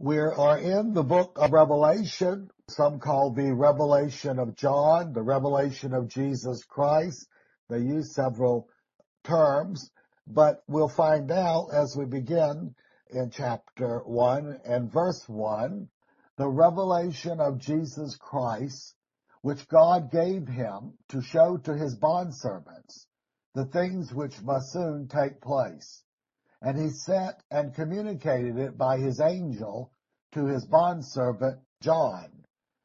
We are in the book of Revelation, some call the revelation of John, the revelation of Jesus Christ. They use several terms, but we'll find out as we begin in chapter 1 and verse 1, the revelation of Jesus Christ, which God gave him to show to his bondservants the things which must soon take place and he sent and communicated it by his angel to his bondservant John.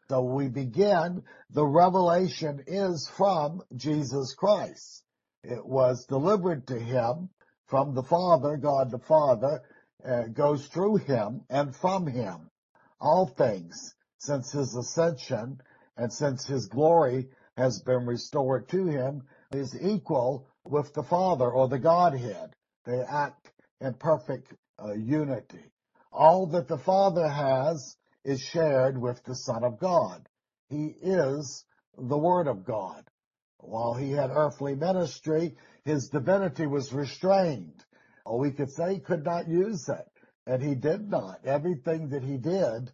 So we begin, the revelation is from Jesus Christ. It was delivered to him from the Father, God the Father, uh, goes through him and from him. All things, since his ascension and since his glory has been restored to him, is equal with the Father or the Godhead. They act in perfect uh, unity. All that the Father has is shared with the Son of God. He is the Word of God. While he had earthly ministry, his divinity was restrained. Or we could say he could not use it. And he did not. Everything that he did,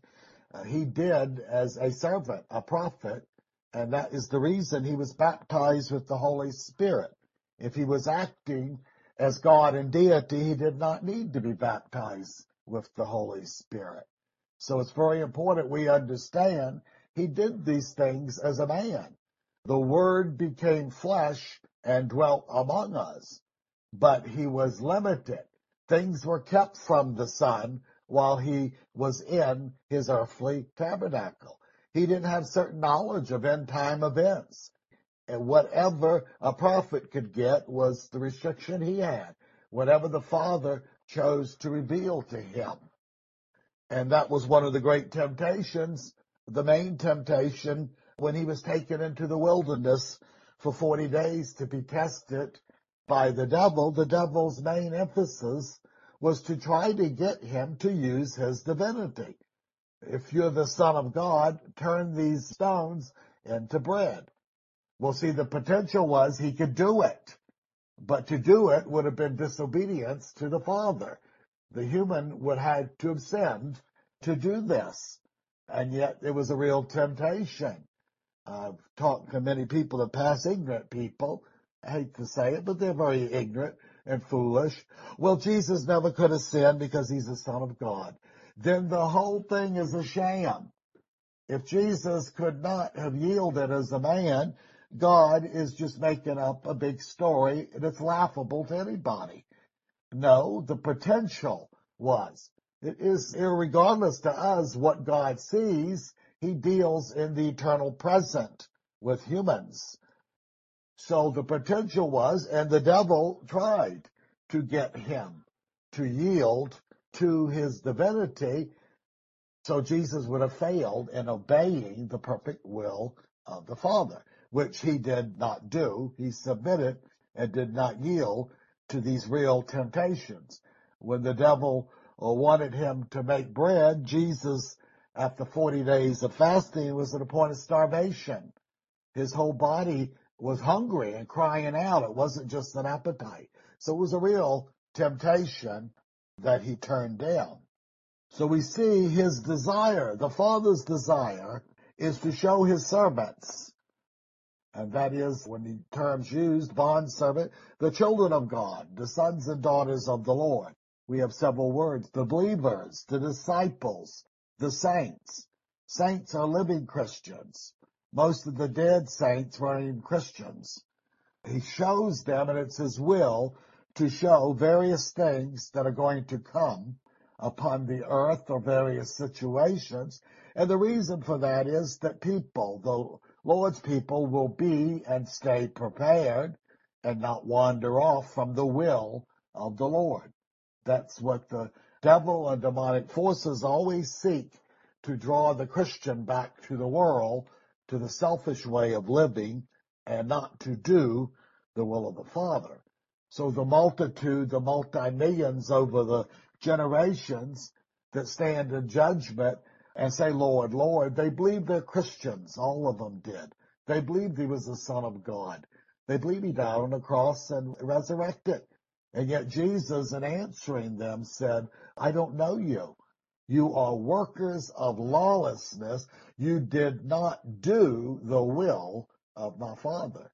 uh, he did as a servant, a prophet, and that is the reason he was baptized with the Holy Spirit. If he was acting as God and deity, he did not need to be baptized with the Holy Spirit. So it's very important we understand he did these things as a man. The Word became flesh and dwelt among us, but he was limited. Things were kept from the Son while he was in his earthly tabernacle. He didn't have certain knowledge of end time events and whatever a prophet could get was the restriction he had, whatever the Father chose to reveal to him. And that was one of the great temptations, the main temptation when he was taken into the wilderness for 40 days to be tested by the devil. The devil's main emphasis was to try to get him to use his divinity. If you're the son of God, turn these stones into bread. Well, see, the potential was he could do it, but to do it would have been disobedience to the Father. The human would have to have sinned to do this, and yet it was a real temptation. I've talked to many people that pass ignorant people. I hate to say it, but they're very ignorant and foolish. Well, Jesus never could have sinned because he's the Son of God. Then the whole thing is a sham. If Jesus could not have yielded as a man, God is just making up a big story and it's laughable to anybody. No, the potential was. It is regardless to us what God sees, he deals in the eternal present with humans. So the potential was, and the devil tried to get him to yield to his divinity, so Jesus would have failed in obeying the perfect will of the Father which he did not do. He submitted and did not yield to these real temptations. When the devil uh, wanted him to make bread, Jesus, after 40 days of fasting, was at a point of starvation. His whole body was hungry and crying out. It wasn't just an appetite. So it was a real temptation that he turned down. So we see his desire, the Father's desire, is to show his servants and that is, when the term's used, bondservant, the children of God, the sons and daughters of the Lord. We have several words, the believers, the disciples, the saints. Saints are living Christians. Most of the dead saints even Christians. He shows them, and it's his will, to show various things that are going to come upon the earth or various situations. And the reason for that is that people, Lord's people will be and stay prepared and not wander off from the will of the Lord. That's what the devil and demonic forces always seek to draw the Christian back to the world, to the selfish way of living, and not to do the will of the Father. So the multitude, the multi-millions over the generations that stand in judgment and say, Lord, Lord. They believed they're Christians. All of them did. They believed he was the Son of God. They believed he died on the cross and resurrected. And yet Jesus, in answering them, said, I don't know you. You are workers of lawlessness. You did not do the will of my Father.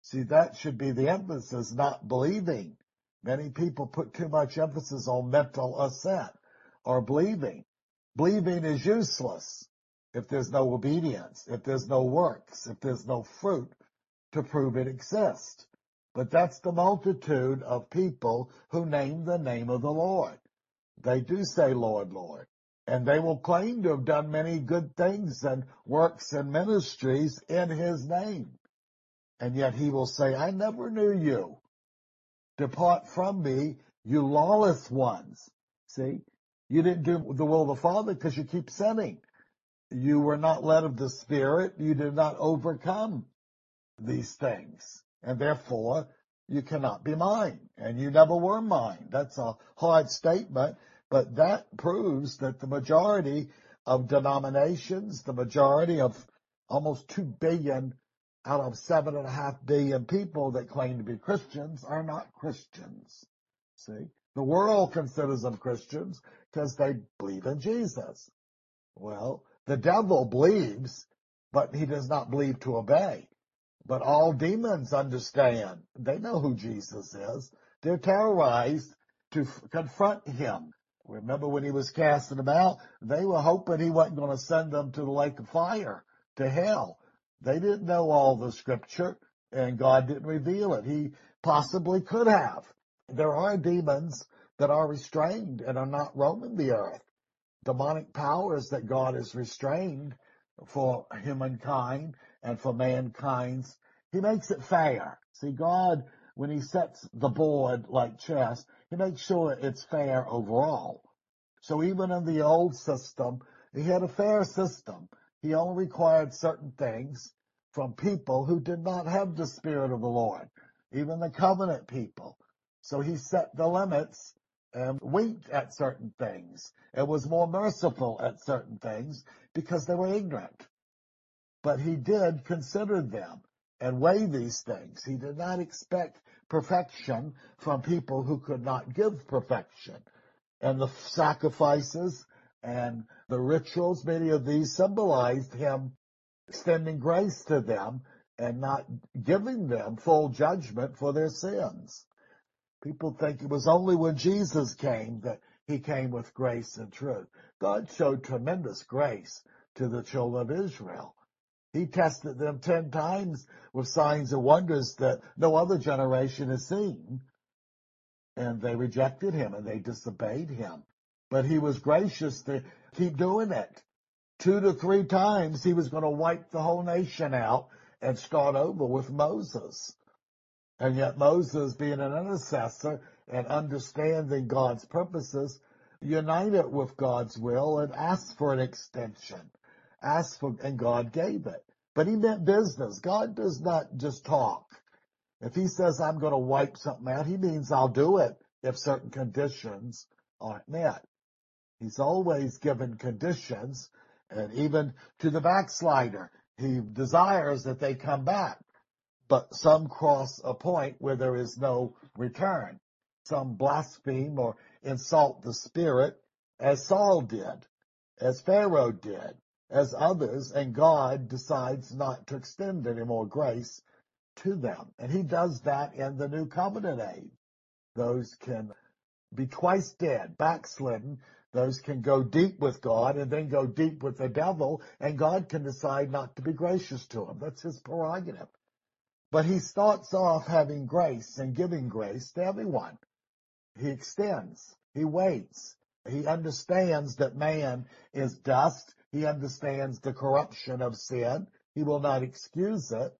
See, that should be the emphasis, not believing. Many people put too much emphasis on mental assent or believing. Believing is useless if there's no obedience, if there's no works, if there's no fruit to prove it exists. But that's the multitude of people who name the name of the Lord. They do say, Lord, Lord. And they will claim to have done many good things and works and ministries in his name. And yet he will say, I never knew you. Depart from me, you lawless ones. See, you didn't do the will of the Father because you keep sinning. You were not led of the Spirit. You did not overcome these things. And therefore, you cannot be mine. And you never were mine. That's a hard statement, but that proves that the majority of denominations, the majority of almost 2 billion out of 7.5 billion people that claim to be Christians are not Christians. See? The world considers them Christians because they believe in Jesus. Well, the devil believes, but he does not believe to obey. But all demons understand. They know who Jesus is. They're terrorized to f- confront him. Remember when he was casting them out? They were hoping he wasn't going to send them to the lake of fire, to hell. They didn't know all the scripture and God didn't reveal it. He possibly could have. There are demons that are restrained and are not roaming the earth. Demonic powers that God has restrained for humankind and for mankind's. He makes it fair. See, God, when he sets the board like chess, he makes sure it's fair overall. So even in the old system, he had a fair system. He only required certain things from people who did not have the Spirit of the Lord, even the covenant people. So he set the limits and winked at certain things and was more merciful at certain things because they were ignorant. But he did consider them and weigh these things. He did not expect perfection from people who could not give perfection. And the sacrifices and the rituals, many of these symbolized him extending grace to them and not giving them full judgment for their sins. People think it was only when Jesus came that he came with grace and truth. God showed tremendous grace to the children of Israel. He tested them ten times with signs and wonders that no other generation has seen. And they rejected him and they disobeyed him. But he was gracious to keep doing it. Two to three times he was going to wipe the whole nation out and start over with Moses. And yet Moses, being an intercessor and understanding God's purposes, united with God's will and asked for an extension. Asked for, and God gave it. But he meant business. God does not just talk. If he says, I'm going to wipe something out, he means I'll do it if certain conditions aren't met. He's always given conditions and even to the backslider, he desires that they come back. But some cross a point where there is no return. Some blaspheme or insult the Spirit as Saul did, as Pharaoh did, as others, and God decides not to extend any more grace to them. And he does that in the new covenant age. Those can be twice dead, backslidden. Those can go deep with God and then go deep with the devil, and God can decide not to be gracious to them. That's his prerogative. But he starts off having grace and giving grace to everyone. He extends. He waits. He understands that man is dust. He understands the corruption of sin. He will not excuse it,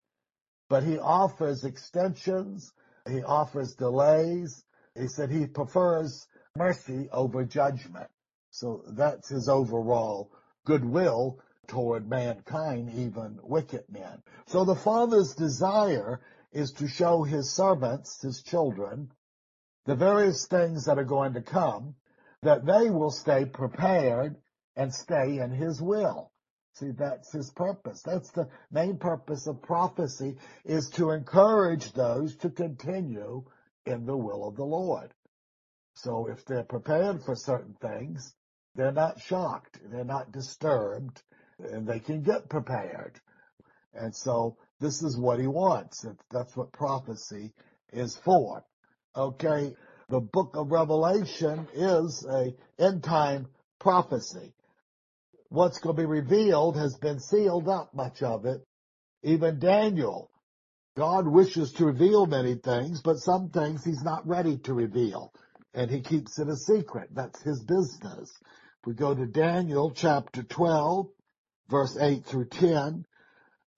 but he offers extensions. He offers delays. He said he prefers mercy over judgment. So that's his overall goodwill toward mankind, even wicked men. So the Father's desire is to show his servants, his children, the various things that are going to come, that they will stay prepared and stay in his will. See, that's his purpose. That's the main purpose of prophecy is to encourage those to continue in the will of the Lord. So if they're prepared for certain things, they're not shocked, they're not disturbed, and they can get prepared. And so this is what he wants. That's what prophecy is for. Okay. The book of Revelation is a end time prophecy. What's going to be revealed has been sealed up, much of it. Even Daniel, God wishes to reveal many things, but some things he's not ready to reveal. And he keeps it a secret. That's his business. If we go to Daniel chapter 12, verse 8 through 10,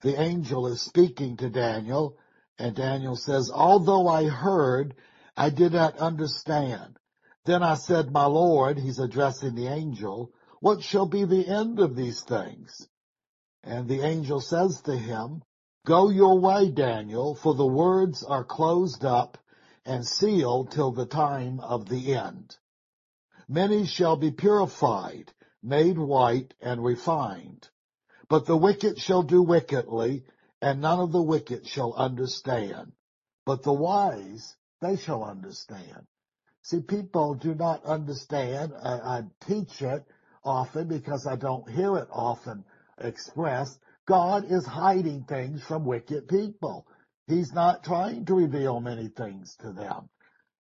the angel is speaking to Daniel, and Daniel says, Although I heard, I did not understand. Then I said, My Lord, he's addressing the angel, what shall be the end of these things? And the angel says to him, Go your way, Daniel, for the words are closed up and sealed till the time of the end. Many shall be purified, made white, and refined. But the wicked shall do wickedly, and none of the wicked shall understand. But the wise, they shall understand. See, people do not understand. I, I teach it often because I don't hear it often expressed. God is hiding things from wicked people. He's not trying to reveal many things to them.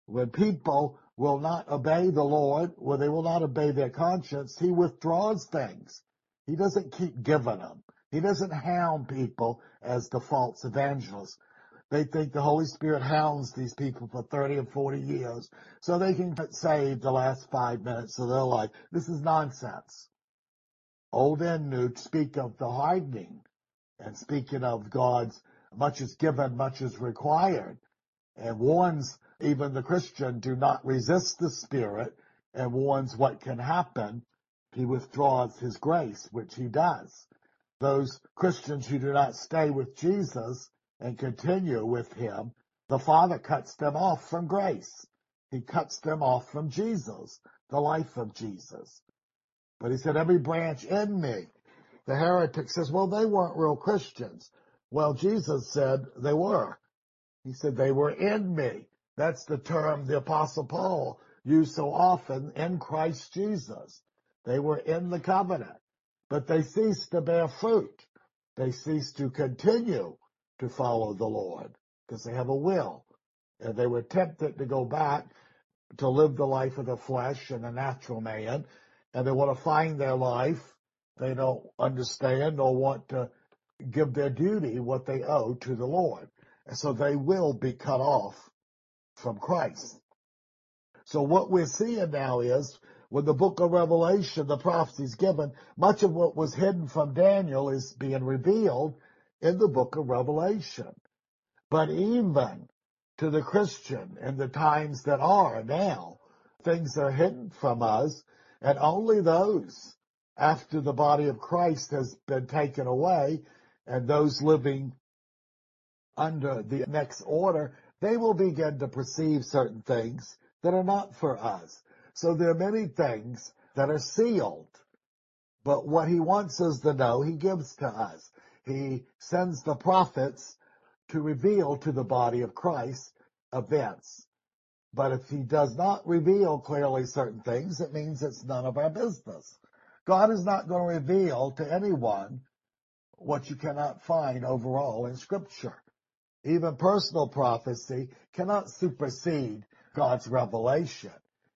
When people will not obey the Lord, when they will not obey their conscience, He withdraws things. He doesn't keep giving them. He doesn't hound people as the false evangelists. They think the Holy Spirit hounds these people for 30 or 40 years so they can get saved the last five minutes of their life. This is nonsense. Old and New speak of the hardening and speaking of God's much is given, much is required and warns even the Christian do not resist the Spirit and warns what can happen. He withdraws his grace, which he does. Those Christians who do not stay with Jesus and continue with him, the Father cuts them off from grace. He cuts them off from Jesus, the life of Jesus. But he said, every branch in me. The heretic says, well, they weren't real Christians. Well, Jesus said they were. He said they were in me. That's the term the apostle Paul used so often in Christ Jesus. They were in the covenant, but they ceased to bear fruit. They ceased to continue to follow the Lord because they have a will. And they were tempted to go back to live the life of the flesh and the natural man, and they want to find their life. They don't understand or want to give their duty what they owe to the Lord. And so they will be cut off from Christ. So what we're seeing now is when the book of Revelation, the prophecies given, much of what was hidden from Daniel is being revealed in the book of Revelation. But even to the Christian in the times that are now, things are hidden from us, and only those after the body of Christ has been taken away and those living under the next order, they will begin to perceive certain things that are not for us. So there are many things that are sealed. But what he wants us to know, he gives to us. He sends the prophets to reveal to the body of Christ events. But if he does not reveal clearly certain things, it means it's none of our business. God is not going to reveal to anyone what you cannot find overall in scripture. Even personal prophecy cannot supersede God's revelation.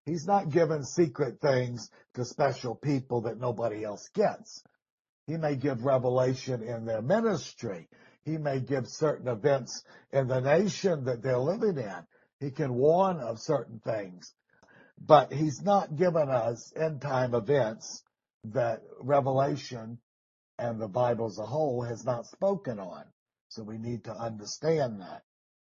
He's not giving secret things to special people that nobody else gets. He may give revelation in their ministry. He may give certain events in the nation that they're living in. He can warn of certain things. But he's not given us end time events that revelation and the Bible as a whole has not spoken on. So we need to understand that.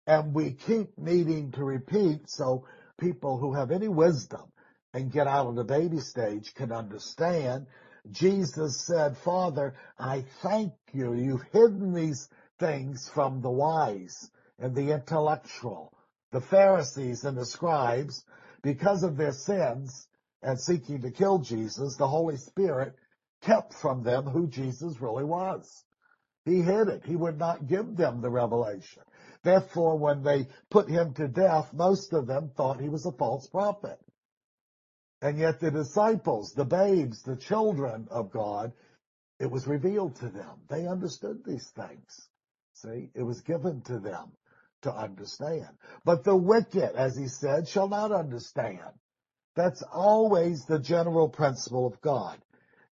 And we keep needing to repeat so people who have any wisdom and get out of the baby stage can understand. Jesus said, Father, I thank you. You've hidden these things from the wise and the intellectual, the Pharisees and the scribes, because of their sins and seeking to kill Jesus, the Holy Spirit kept from them who Jesus really was. He hid it. He would not give them the revelation. Therefore, when they put him to death, most of them thought he was a false prophet. And yet the disciples, the babes, the children of God, it was revealed to them. They understood these things. See, it was given to them to understand. But the wicked, as he said, shall not understand. That's always the general principle of God.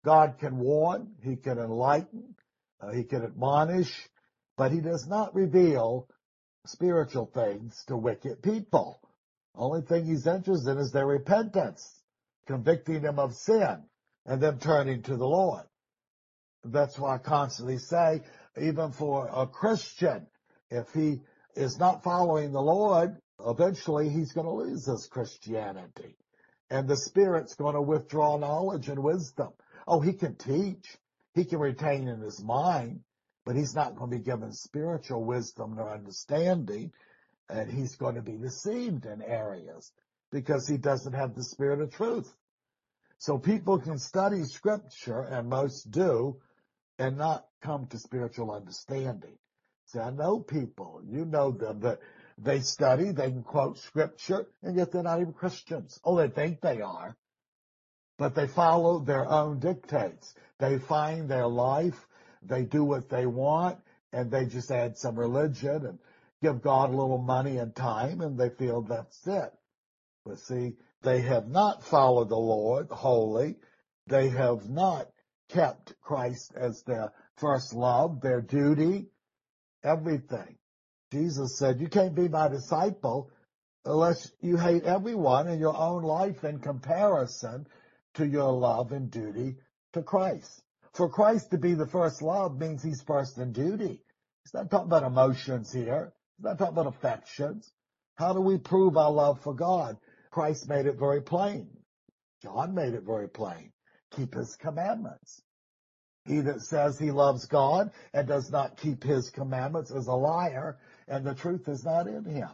God can warn, He can enlighten, uh, He can admonish, but He does not reveal spiritual things to wicked people. Only thing He's interested in is their repentance, convicting them of sin, and them turning to the Lord. That's why I constantly say, even for a Christian, if he is not following the Lord, eventually he's going to lose his Christianity. And the Spirit's going to withdraw knowledge and wisdom. Oh, he can teach. He can retain in his mind, but he's not going to be given spiritual wisdom or understanding. And he's going to be deceived in areas because he doesn't have the spirit of truth. So people can study scripture, and most do, and not come to spiritual understanding. See, I know people, you know them, that they study, they can quote scripture, and yet they're not even Christians. Oh, they think they are, but they follow their own dictates. They find their life, they do what they want, and they just add some religion and give God a little money and time, and they feel that's it. But see, they have not followed the Lord wholly. They have not kept Christ as their first love, their duty, everything. Jesus said, you can't be my disciple unless you hate everyone in your own life in comparison to your love and duty to Christ. For Christ to be the first love means he's first in duty. He's not talking about emotions here. He's not talking about affections. How do we prove our love for God? Christ made it very plain. John made it very plain. Keep his commandments. He that says he loves God and does not keep his commandments is a liar, and the truth is not in him.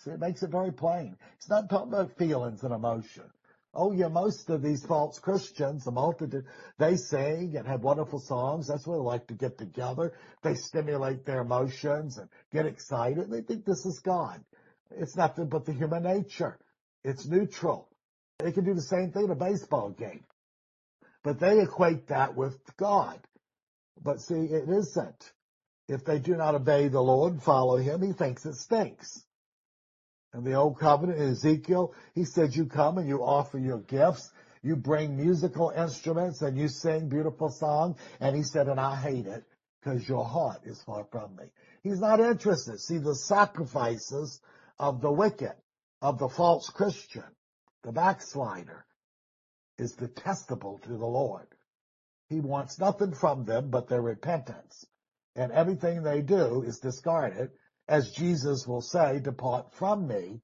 See, it makes it very plain. It's not talking about feelings and emotion. Oh yeah, most of these false Christians, the multitude, they sing and have wonderful songs. That's what they like to get together. They stimulate their emotions and get excited. They think this is God. It's nothing but the human nature. It's neutral. They can do the same thing in a baseball game. But they equate that with God. But see, it isn't. If they do not obey the Lord follow him, he thinks it stinks. In the old covenant, in Ezekiel, he said, you come and you offer your gifts, you bring musical instruments and you sing beautiful songs. And he said, and I hate it because your heart is far from me. He's not interested. See, the sacrifices of the wicked, of the false Christian, the backslider, is detestable to the Lord. He wants nothing from them but their repentance. And everything they do is discarded, as Jesus will say, depart from me,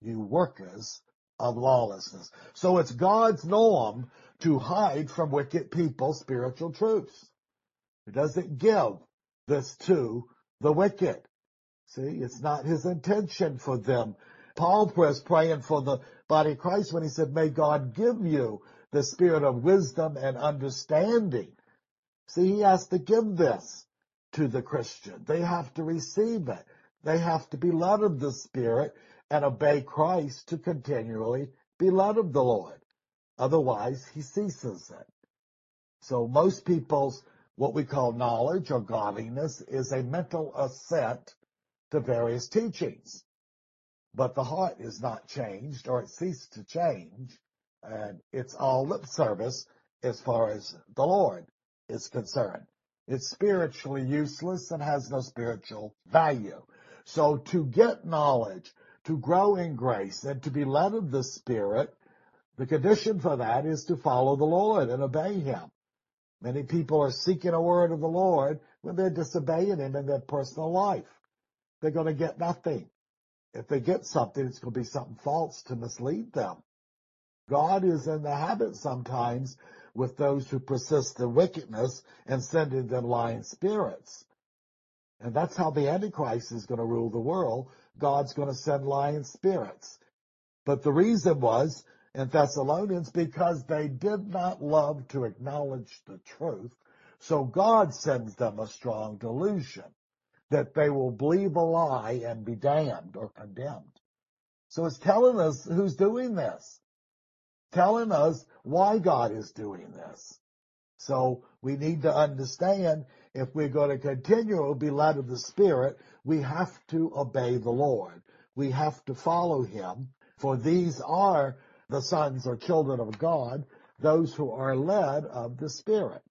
you workers of lawlessness. So it's God's norm to hide from wicked people spiritual truths. He doesn't give this to the wicked. See, it's not his intention for them. Paul was praying for the body of Christ when he said, may God give you the spirit of wisdom and understanding. See, he has to give this to the Christian. They have to receive it. They have to be led of the Spirit and obey Christ to continually be led of the Lord. Otherwise, he ceases it. So most people's what we call knowledge or godliness is a mental assent to various teachings. But the heart is not changed or it ceased to change and it's all lip service as far as the Lord is concerned. It's spiritually useless and has no spiritual value. So to get knowledge, to grow in grace, and to be led of the Spirit, the condition for that is to follow the Lord and obey Him. Many people are seeking a word of the Lord when they're disobeying Him in their personal life. They're going to get nothing. If they get something, it's going to be something false to mislead them. God is in the habit sometimes with those who persist in wickedness and sending them lying spirits. And that's how the Antichrist is going to rule the world. God's going to send lying spirits. But the reason was in Thessalonians because they did not love to acknowledge the truth. So God sends them a strong delusion that they will believe a lie and be damned or condemned. So it's telling us who's doing this. Telling us why God is doing this. So we need to understand if we're going to continue to be led of the Spirit, we have to obey the Lord. We have to follow Him, for these are the sons or children of God, those who are led of the Spirit.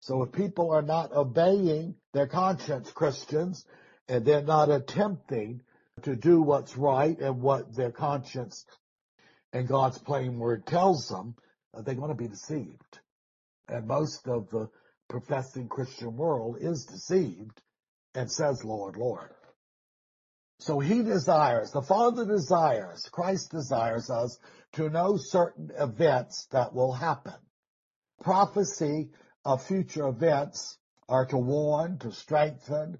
So if people are not obeying their conscience, Christians, and they're not attempting to do what's right and what their conscience and God's plain word tells them, they're going to be deceived. And most of the professing Christian world is deceived and says, Lord, Lord. So he desires, the Father desires, Christ desires us to know certain events that will happen. Prophecy of future events are to warn, to strengthen,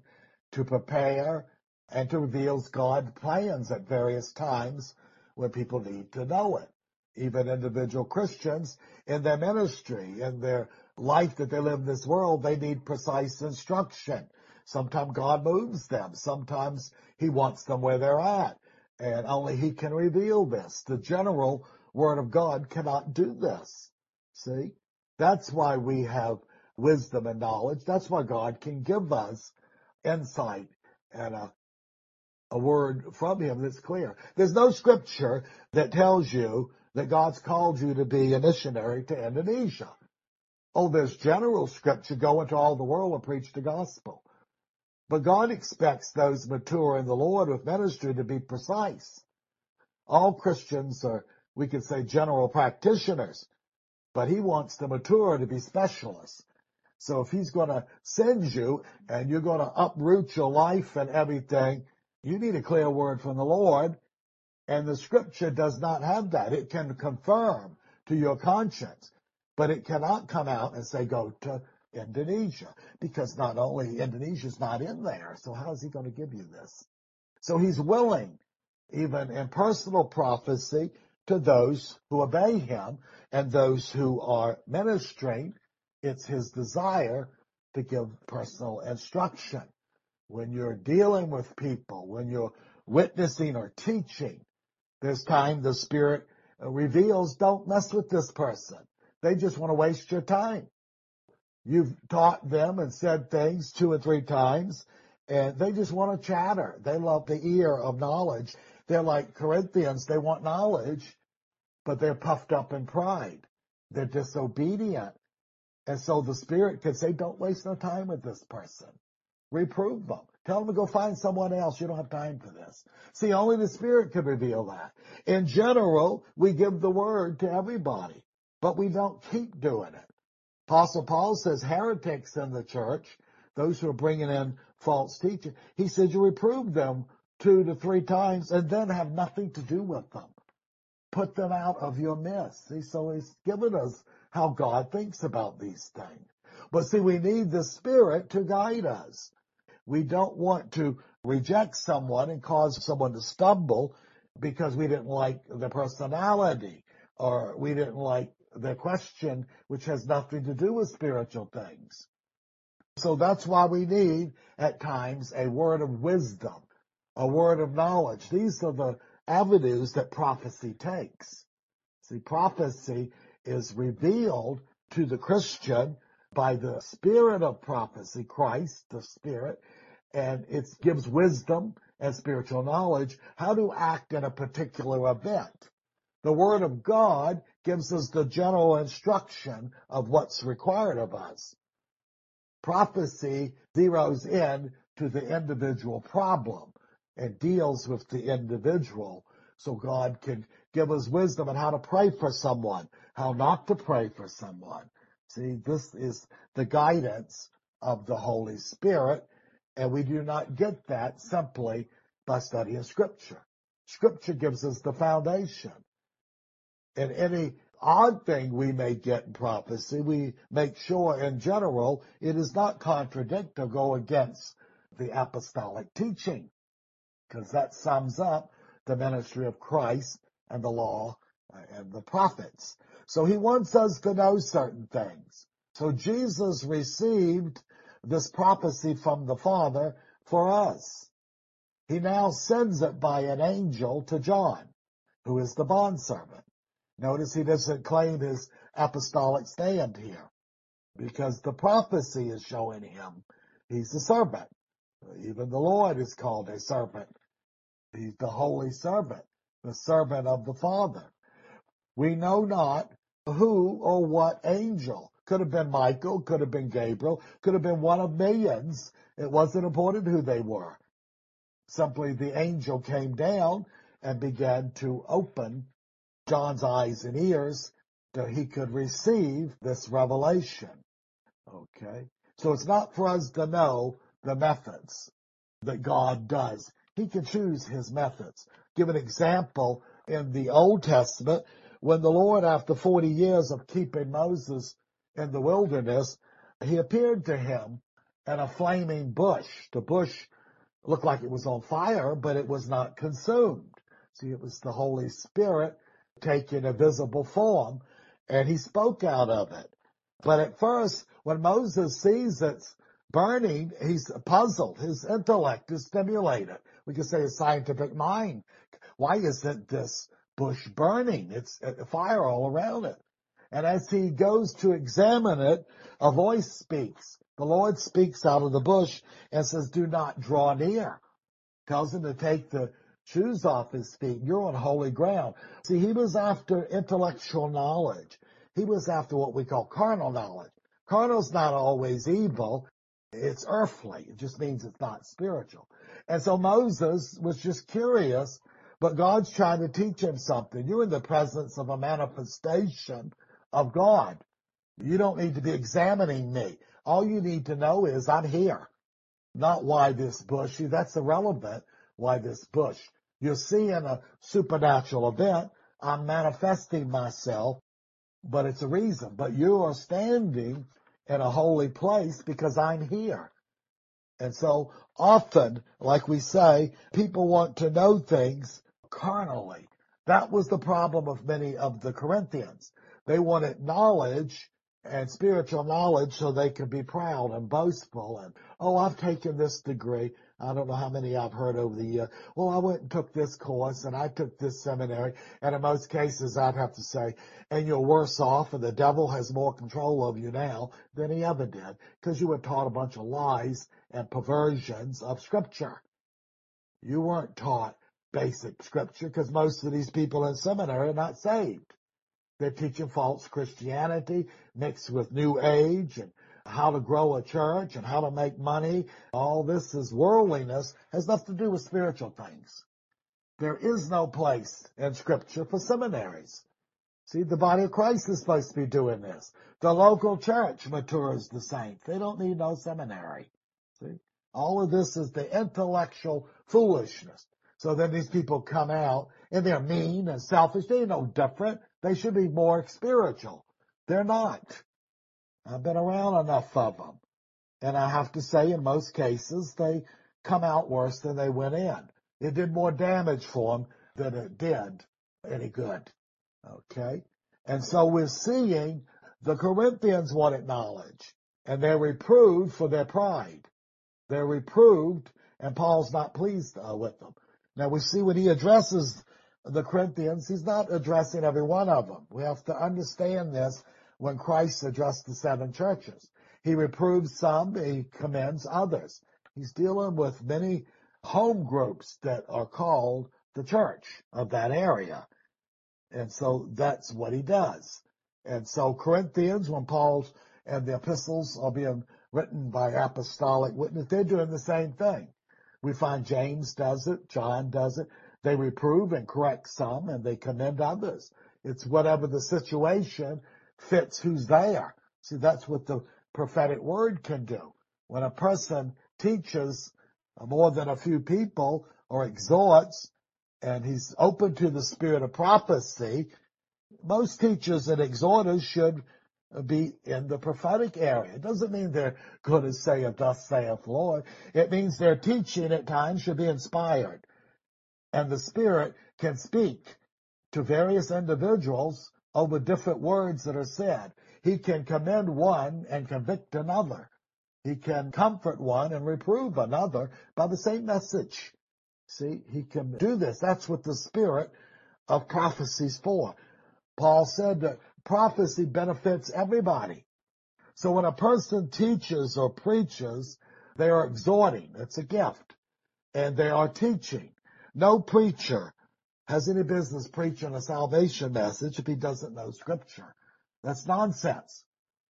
to prepare, and to reveal God's plans at various times when people need to know it. Even individual Christians in their ministry, in their life that they live in this world, they need precise instruction. Sometimes God moves them. Sometimes He wants them where they're at. And only He can reveal this. The general Word of God cannot do this. See? That's why we have wisdom and knowledge. That's why God can give us insight and a, a word from Him that's clear. There's no scripture that tells you that God's called you to be a missionary to Indonesia. Oh, there's general scripture, go into all the world and preach the gospel. But God expects those mature in the Lord with ministry to be precise. All Christians are, we could say, general practitioners, but He wants the mature to be specialists. So if He's going to send you and you're going to uproot your life and everything, you need a clear word from the Lord. And the scripture does not have that. It can confirm to your conscience but it cannot come out and say go to Indonesia because not only Indonesia's not in there, so how is he going to give you this? So he's willing, even in personal prophecy, to those who obey him and those who are ministering. It's his desire to give personal instruction. When you're dealing with people, when you're witnessing or teaching, there's time the Spirit reveals, don't mess with this person. They just want to waste your time. You've taught them and said things two or three times, and they just want to chatter. They love the ear of knowledge. They're like Corinthians. They want knowledge, but they're puffed up in pride. They're disobedient. And so the Spirit can say, don't waste no time with this person. Reprove them. Tell them to go find someone else. You don't have time for this. See, only the Spirit can reveal that. In general, we give the word to everybody but we don't keep doing it. Apostle Paul says heretics in the church, those who are bringing in false teaching, he says you reprove them two to three times and then have nothing to do with them. Put them out of your midst. See, so he's given us how God thinks about these things. But see, we need the Spirit to guide us. We don't want to reject someone and cause someone to stumble because we didn't like the personality or we didn't like the question which has nothing to do with spiritual things. So that's why we need at times a word of wisdom, a word of knowledge. These are the avenues that prophecy takes. See, prophecy is revealed to the Christian by the spirit of prophecy, Christ, the spirit, and it gives wisdom and spiritual knowledge how to act in a particular event. The Word of God gives us the general instruction of what's required of us. Prophecy zeroes in to the individual problem and deals with the individual so God can give us wisdom on how to pray for someone, how not to pray for someone. See, this is the guidance of the Holy Spirit, and we do not get that simply by studying Scripture. Scripture gives us the foundation in any odd thing we may get in prophecy, we make sure in general it does not contradict or go against the apostolic teaching, because that sums up the ministry of Christ and the law uh, and the prophets. So he wants us to know certain things. So Jesus received this prophecy from the Father for us. He now sends it by an angel to John, who is the bondservant. Notice he doesn't claim his apostolic stand here because the prophecy is showing him he's a servant. Even the Lord is called a servant. He's the holy servant, the servant of the Father. We know not who or what angel. Could have been Michael, could have been Gabriel, could have been one of millions. It wasn't important who they were. Simply the angel came down and began to open John's eyes and ears that he could receive this revelation. Okay. So it's not for us to know the methods that God does. He can choose his methods. Give an example in the Old Testament when the Lord, after 40 years of keeping Moses in the wilderness, he appeared to him in a flaming bush. The bush looked like it was on fire, but it was not consumed. See, it was the Holy Spirit taking a visible form, and he spoke out of it. But at first, when Moses sees it's burning, he's puzzled. His intellect is stimulated. We could say his scientific mind. Why isn't this bush burning? It's a fire all around it. And as he goes to examine it, a voice speaks. The Lord speaks out of the bush and says, do not draw near. Tells him to take the shoes off his feet. You're on holy ground. See, he was after intellectual knowledge. He was after what we call carnal knowledge. Carnal's not always evil. It's earthly. It just means it's not spiritual. And so Moses was just curious, but God's trying to teach him something. You're in the presence of a manifestation of God. You don't need to be examining me. All you need to know is I'm here. Not why this bush. That's irrelevant. Why this bush? You're seeing a supernatural event. I'm manifesting myself, but it's a reason. But you are standing in a holy place because I'm here. And so often, like we say, people want to know things carnally. That was the problem of many of the Corinthians. They wanted knowledge and spiritual knowledge so they could be proud and boastful and, oh, I've taken this degree. I don't know how many I've heard over the year. Well, I went and took this course and I took this seminary. And in most cases, I'd have to say, and you're worse off and the devil has more control of you now than he ever did because you were taught a bunch of lies and perversions of scripture. You weren't taught basic scripture because most of these people in seminary are not saved. They're teaching false Christianity mixed with New Age and how to grow a church and how to make money. All this is worldliness, has nothing to do with spiritual things. There is no place in scripture for seminaries. See, the body of Christ is supposed to be doing this. The local church matures the saints. They don't need no seminary. See, all of this is the intellectual foolishness. So then these people come out and they're mean and selfish. They're no different. They should be more spiritual. They're not. I've been around enough of them. And I have to say, in most cases, they come out worse than they went in. It did more damage for them than it did any good. Okay? And so we're seeing the Corinthians wanted knowledge and they're reproved for their pride. They're reproved and Paul's not pleased uh, with them. Now we see when he addresses the Corinthians, he's not addressing every one of them. We have to understand this when Christ addressed the seven churches. He reproves some, he commends others. He's dealing with many home groups that are called the church of that area. And so that's what he does. And so Corinthians, when Paul's and the epistles are being written by apostolic witness, they're doing the same thing. We find James does it, John does it, they reprove and correct some and they commend others. It's whatever the situation fits who's there. See, that's what the prophetic word can do. When a person teaches uh, more than a few people or exhorts and he's open to the spirit of prophecy, most teachers and exhorters should uh, be in the prophetic area. It doesn't mean they're going to say, thus saith Lord. It means their teaching at times should be inspired and the Spirit can speak to various individuals over different words that are said. He can commend one and convict another. He can comfort one and reprove another by the same message. See, he can do this. That's what the spirit of prophecy is for. Paul said that prophecy benefits everybody. So when a person teaches or preaches, they are exhorting. It's a gift. And they are teaching. No preacher has any business preaching a salvation message if he doesn't know scripture. That's nonsense.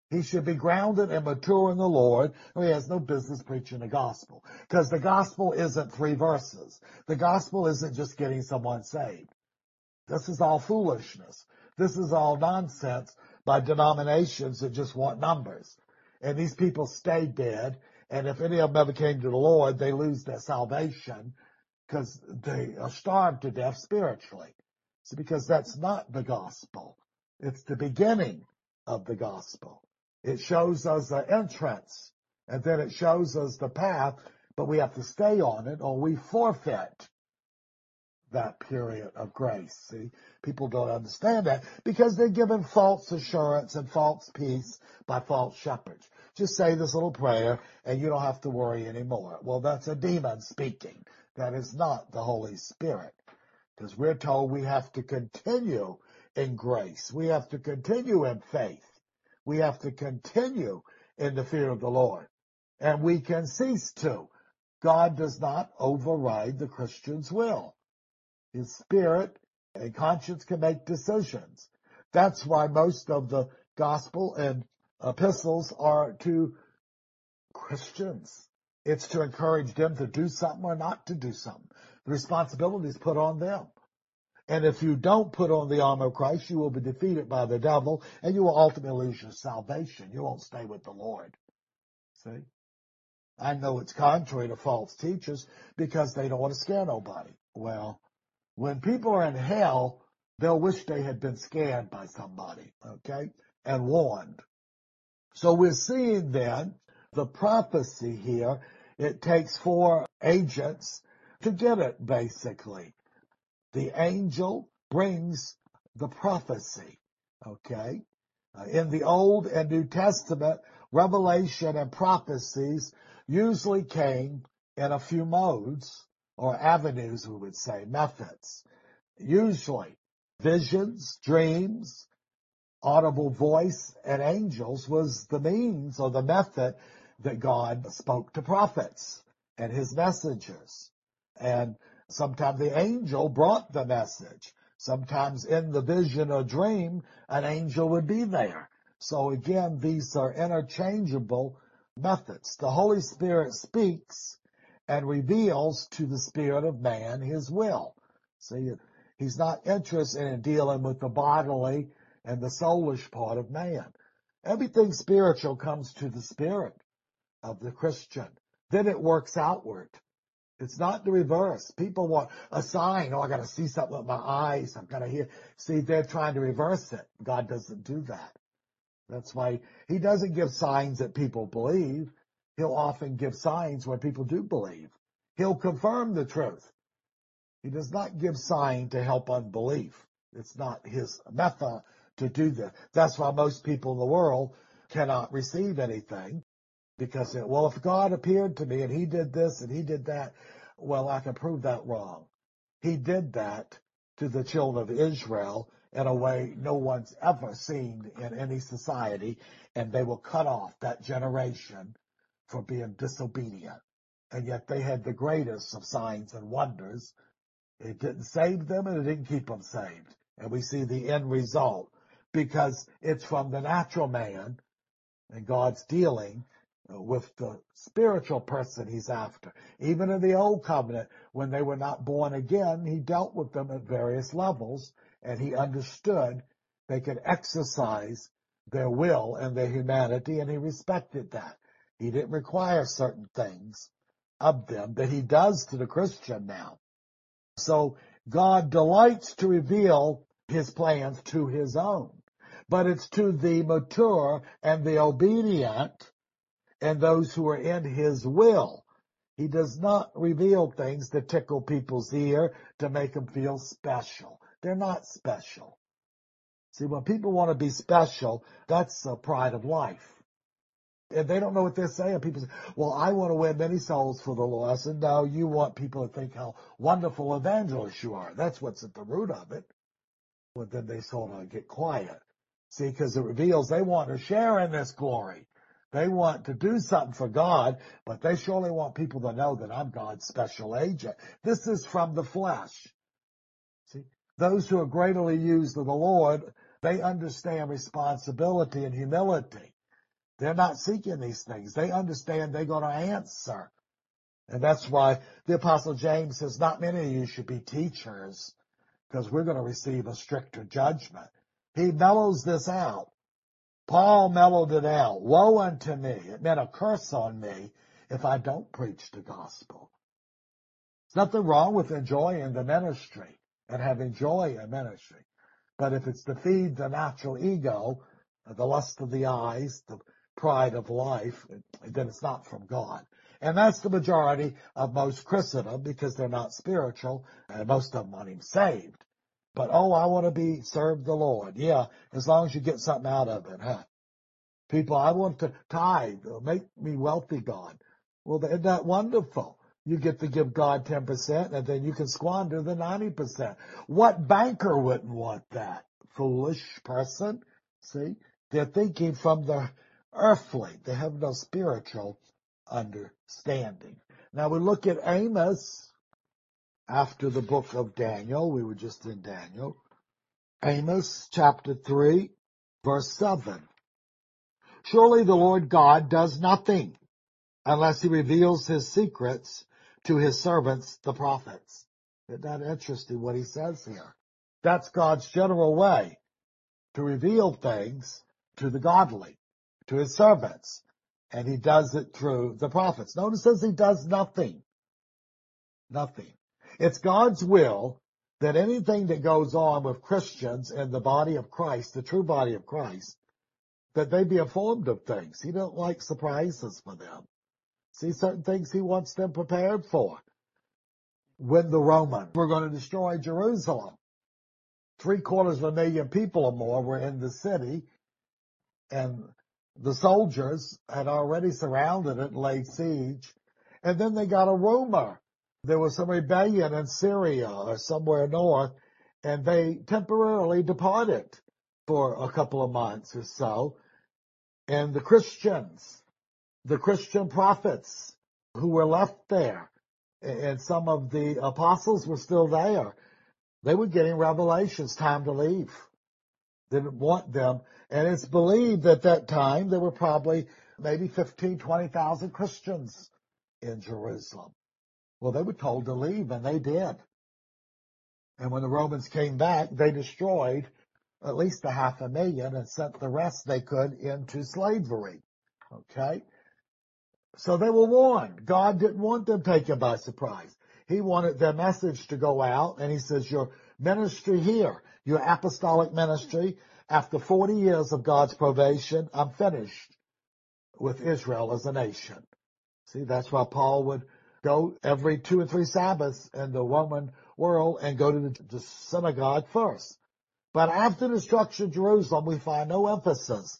He should be grounded and mature in the Lord, or he has no business preaching the gospel. Because the gospel isn't three verses. The gospel isn't just getting someone saved. This is all foolishness. This is all nonsense by denominations that just want numbers. And these people stay dead. And if any of them ever came to the Lord, they lose their salvation because they are starved to death spiritually. So because that's not the gospel. It's the beginning of the gospel. It shows us the entrance and then it shows us the path, but we have to stay on it or we forfeit that period of grace. See, people don't understand that because they're given false assurance and false peace by false shepherds. Just say this little prayer and you don't have to worry anymore. Well, that's a demon speaking. That is not the Holy Spirit because we're told we have to continue in grace. We have to continue in faith. We have to continue in the fear of the Lord and we can cease to. God does not override the Christian's will. His spirit and conscience can make decisions. That's why most of the gospel and epistles are to Christians. It's to encourage them to do something or not to do something. The responsibility is put on them. And if you don't put on the armor of Christ, you will be defeated by the devil and you will ultimately lose your salvation. You won't stay with the Lord. See? I know it's contrary to false teachers because they don't want to scare nobody. Well, when people are in hell, they'll wish they had been scared by somebody, okay, and warned. So we're seeing then the prophecy here. It takes four agents to get it, basically. The angel brings the prophecy, okay? Uh, in the Old and New Testament, revelation and prophecies usually came in a few modes or avenues, we would say, methods. Usually visions, dreams, audible voice, and angels was the means or the method that God spoke to prophets and his messengers. And sometimes the angel brought the message. Sometimes in the vision or dream, an angel would be there. So again, these are interchangeable methods. The Holy Spirit speaks and reveals to the spirit of man his will. See, he's not interested in dealing with the bodily and the soulish part of man. Everything spiritual comes to the spirit of the Christian. Then it works outward. It's not the reverse. People want a sign. Oh, I got to see something with my eyes. I've got to hear. See, they're trying to reverse it. God doesn't do that. That's why he doesn't give signs that people believe he'll often give signs where people do believe. He'll confirm the truth. He does not give sign to help unbelief. It's not his method to do that. That's why most people in the world cannot receive anything because, well, if God appeared to me and he did this and he did that, well, I can prove that wrong. He did that to the children of Israel in a way no one's ever seen in any society, and they will cut off that generation for being disobedient. And yet they had the greatest of signs and wonders. It didn't save them and it didn't keep them saved. And we see the end result because it's from the natural man and God's dealing with the spiritual person he's after. Even in the old covenant, when they were not born again, he dealt with them at various levels and he understood they could exercise their will and their humanity and he respected that. He didn't require certain things of them that he does to the Christian now. So God delights to reveal his plans to his own, but it's to the mature and the obedient and those who are in his will. He does not reveal things to tickle people's ear to make them feel special. They're not special. See, when people want to be special, that's the pride of life and they don't know what they're saying. People say, well, I want to win many souls for the Lord. I said, no, you want people to think how wonderful evangelist you are. That's what's at the root of it. But then they sort of get quiet. See, because it reveals they want to share in this glory. They want to do something for God, but they surely want people to know that I'm God's special agent. This is from the flesh. See, those who are greatly used of the Lord, they understand responsibility and humility. They're not seeking these things. They understand they're going to answer. And that's why the apostle James says, not many of you should be teachers because we're going to receive a stricter judgment. He mellows this out. Paul mellowed it out. Woe unto me. It meant a curse on me if I don't preach the gospel. There's nothing wrong with enjoying the ministry and having joy in ministry. But if it's to feed the natural ego, the lust of the eyes, the pride of life, then it's not from God. And that's the majority of most Christendom because they're not spiritual and most of them aren't even saved. But oh, I want to be serve the Lord. Yeah, as long as you get something out of it, huh? People, I want to tithe, make me wealthy, God. Well, isn't that wonderful? You get to give God 10% and then you can squander the 90%. What banker wouldn't want that? Foolish person. See? They're thinking from the earthly. They have no spiritual understanding. Now we look at Amos after the book of Daniel. We were just in Daniel. Amos chapter 3 verse 7. Surely the Lord God does nothing unless he reveals his secrets to his servants, the prophets. Isn't that interesting what he says here? That's God's general way to reveal things to the godly, to his servants. And he does it through the prophets. Notice says he does nothing. Nothing. It's God's will that anything that goes on with Christians in the body of Christ, the true body of Christ, that they be informed of things. He don't like surprises for them. See certain things he wants them prepared for. When the Romans were going to destroy Jerusalem, three quarters of a million people or more were in the city, and the soldiers had already surrounded it and laid siege. And then they got a rumor there was some rebellion in Syria or somewhere north, and they temporarily departed for a couple of months or so. And the Christians, the Christian prophets who were left there, and some of the apostles were still there, they were getting revelations, time to leave. Didn't want them. And it's believed at that time there were probably maybe 15, 20,000 Christians in Jerusalem. Well, they were told to leave, and they did. And when the Romans came back, they destroyed at least a half a million and sent the rest they could into slavery. Okay? So they were warned. God didn't want them taken by surprise. He wanted their message to go out, and he says, your ministry here, your apostolic ministry, after 40 years of God's probation, I'm finished with Israel as a nation. See, that's why Paul would go every two or three Sabbaths in the Roman world and go to the, the synagogue first. But after the destruction of Jerusalem, we find no emphasis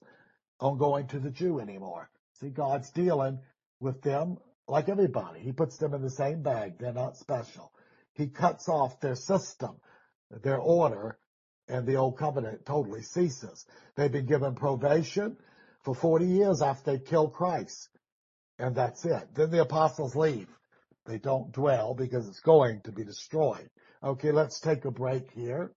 on going to the Jew anymore. See, God's dealing with them like everybody. He puts them in the same bag. They're not special. He cuts off their system, their order, and the old covenant totally ceases. They've been given probation for 40 years after they killed Christ. And that's it. Then the apostles leave. They don't dwell because it's going to be destroyed. Okay, let's take a break here.